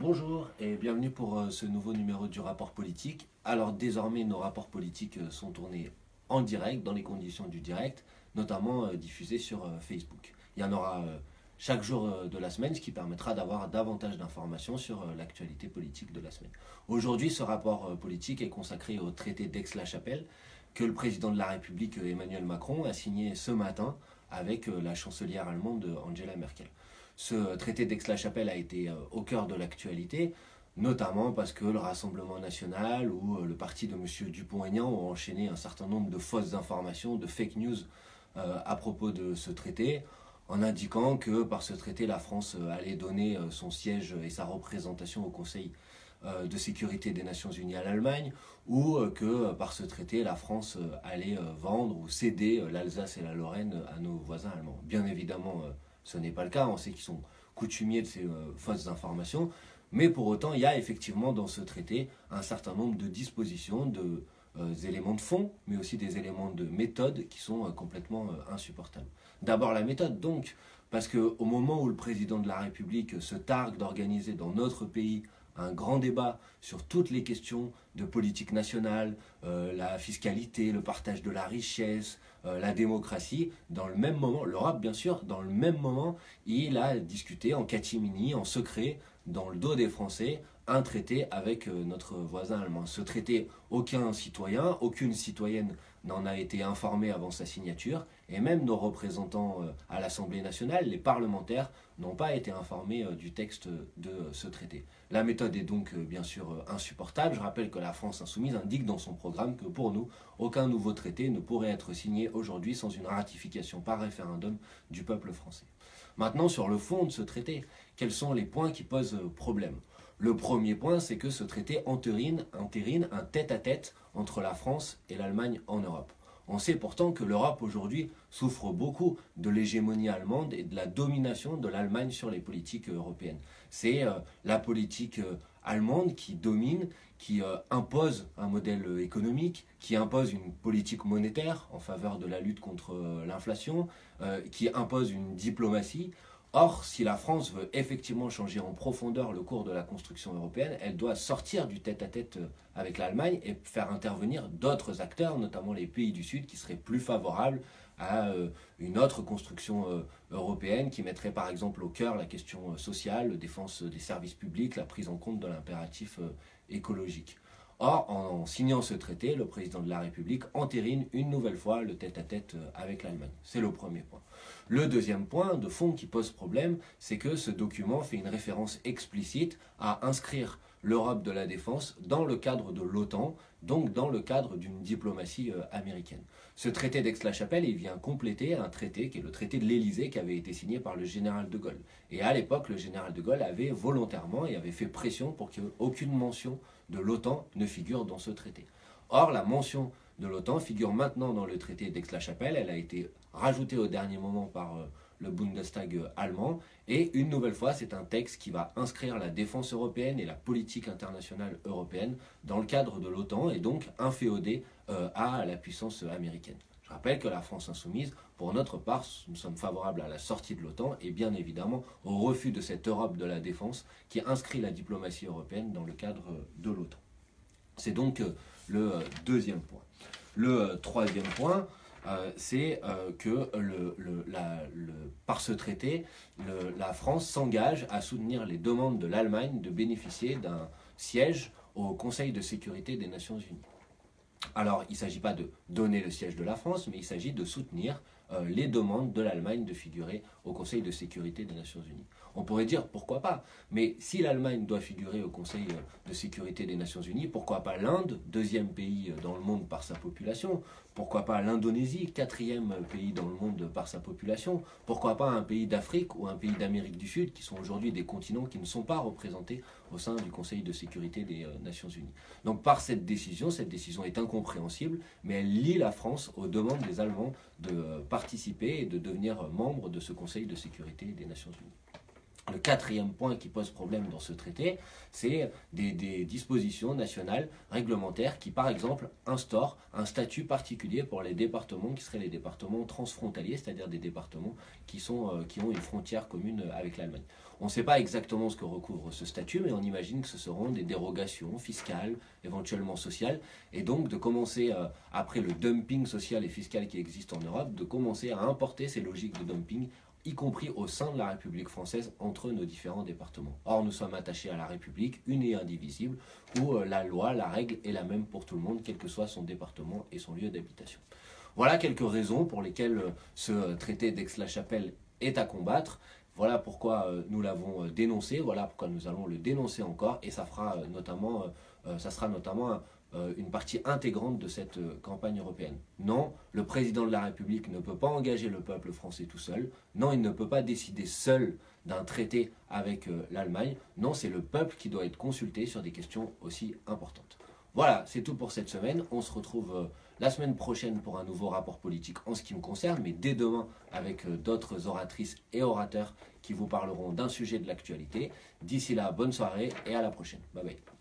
Bonjour et bienvenue pour euh, ce nouveau numéro du rapport politique. Alors désormais nos rapports politiques euh, sont tournés en direct, dans les conditions du direct, notamment euh, diffusés sur Facebook. Il y en aura chaque jour de la semaine, ce qui permettra d'avoir davantage d'informations sur l'actualité politique de la semaine. Aujourd'hui, ce rapport politique est consacré au traité d'Aix-la-Chapelle que le président de la République Emmanuel Macron a signé ce matin avec la chancelière allemande Angela Merkel. Ce traité d'Aix-la-Chapelle a été au cœur de l'actualité, notamment parce que le Rassemblement national ou le parti de M. Dupont-Aignan ont enchaîné un certain nombre de fausses informations, de fake news à propos de ce traité, en indiquant que par ce traité, la France allait donner son siège et sa représentation au Conseil de sécurité des Nations Unies à l'Allemagne, ou que par ce traité, la France allait vendre ou céder l'Alsace et la Lorraine à nos voisins allemands. Bien évidemment, ce n'est pas le cas, on sait qu'ils sont coutumiers de ces euh, fausses informations, mais pour autant, il y a effectivement dans ce traité un certain nombre de dispositions, de euh, éléments de fond, mais aussi des éléments de méthode qui sont euh, complètement insupportables. D'abord la méthode, donc, parce qu'au moment où le président de la République se targue d'organiser dans notre pays un grand débat sur toutes les questions de politique nationale, euh, la fiscalité, le partage de la richesse, euh, la démocratie. Dans le même moment, l'Europe bien sûr, dans le même moment, il a discuté en catimini, en secret, dans le dos des Français, un traité avec euh, notre voisin allemand. Ce traité, aucun citoyen, aucune citoyenne n'en a été informé avant sa signature, et même nos représentants euh, à l'Assemblée nationale, les parlementaires, n'ont pas été informés euh, du texte de ce traité. La méthode est donc bien sûr insupportable. Je rappelle que la France insoumise indique dans son programme que pour nous, aucun nouveau traité ne pourrait être signé aujourd'hui sans une ratification par référendum du peuple français. Maintenant, sur le fond de ce traité, quels sont les points qui posent problème? Le premier point, c'est que ce traité entérine, un tête-à-tête entre la France et l'Allemagne en Europe. On sait pourtant que l'Europe aujourd'hui souffre beaucoup de l'hégémonie allemande et de la domination de l'Allemagne sur les politiques européennes. C'est euh, la politique euh, allemande qui domine, qui euh, impose un modèle économique, qui impose une politique monétaire en faveur de la lutte contre l'inflation, qui impose une diplomatie. Or, si la France veut effectivement changer en profondeur le cours de la construction européenne, elle doit sortir du tête-à-tête euh, avec l'Allemagne et faire intervenir d'autres acteurs, notamment les pays du Sud, qui seraient plus favorables à euh, une autre construction euh, européenne qui mettrait par exemple au cœur la question sociale, la défense des services publics, la prise en compte de l'impératif écologique. Or, en signant ce traité, le président de la République entérine une nouvelle fois le tête-à-tête euh, avec l'Allemagne. C'est le premier point. Le deuxième point de fond qui pose problème, c'est que ce document fait une référence explicite à inscrire l'Europe de la défense dans le cadre de l'OTAN, donc dans le cadre d'une diplomatie euh, américaine. Ce traité d'Aix-la-Chapelle, il vient compléter un traité qui est le traité de l'Élysée qui avait été signé par le général de Gaulle. Et à l'époque, le général de Gaulle avait volontairement et avait fait pression pour qu'aucune mention de l'OTAN ne figure dans ce traité. Or, la mention de l'OTAN figure maintenant dans le traité d'Aix-la-Chapelle. Elle a été rajoutée au dernier moment par euh, le Bundestag allemand. Et une nouvelle fois, c'est un texte qui va inscrire la défense européenne et la politique internationale européenne dans le cadre de l'OTAN et donc inféodé euh, à la puissance américaine. Je rappelle que la France insoumise, pour notre part, nous sommes favorables à la sortie de l'OTAN et bien évidemment au refus de cette Europe de la défense qui inscrit la diplomatie européenne dans le cadre de l'OTAN. C'est donc euh, le euh, deuxième point. Le troisième point, euh, c'est euh, que par ce traité, la France s'engage à soutenir les demandes de l'Allemagne de bénéficier d'un siège au Conseil de sécurité des Nations Unies. Alors, il ne s'agit pas de donner le siège de la France, mais il s'agit de soutenir euh, les demandes de l'Allemagne de figurer au Conseil de sécurité des Nations Unies. On pourrait dire pourquoi pas, mais si l'Allemagne doit figurer au Conseil euh, de sécurité des Nations Unies, pourquoi pas l'Inde, deuxième pays euh, dans le monde par sa population? Pourquoi pas l'Indonésie, quatrième pays dans le monde par sa population? Pourquoi pas un pays d'Afrique ou un pays d'Amérique du Sud, qui sont aujourd'hui des continents qui ne sont pas représentés au sein du Conseil de sécurité des Nations Unies Donc par cette décision, cette décision est incompréhensible, mais elle lie la France aux demandes des Allemands de participer participer et de devenir membre de ce Conseil de sécurité des Nations Unies. Le quatrième point qui pose problème dans ce traité, c'est des, dispositions nationales réglementaires qui, par exemple, instaurent un statut particulier pour les départements qui seraient les départements transfrontaliers, c'est-à-dire des départements euh, qui ont une frontière commune avec l'Allemagne. On ne sait pas exactement ce que recouvre ce statut, mais on imagine que ce seront des dérogations fiscales, éventuellement sociales, et donc de commencer, euh, après le dumping social et fiscal qui existe en Europe, de commencer à importer ces logiques de dumping y compris au sein de la République française, entre nos différents départements. Or, nous sommes attachés à la République, une et indivisible, où euh, la loi, la règle est la même pour tout le monde, quel que soit son département et son lieu d'habitation. Voilà quelques raisons pour lesquelles euh, ce traité d'Aix-la-Chapelle est à combattre. Voilà pourquoi euh, nous l'avons dénoncé, voilà pourquoi nous allons le dénoncer encore, et ça fera notamment, ça sera notamment une partie intégrante de cette euh, campagne européenne. Non, le président de la République ne peut pas engager le peuple français tout seul. Non, il ne peut pas décider seul d'un traité avec euh, l'Allemagne. Non, c'est le peuple qui doit être consulté sur des questions aussi importantes. Voilà, c'est tout pour cette semaine. On se retrouve la semaine prochaine pour un nouveau rapport politique en ce qui me concerne, mais dès demain avec d'autres oratrices et orateurs qui vous parleront d'un sujet de l'actualité. D'ici là, bonne soirée et à la prochaine. Bye bye.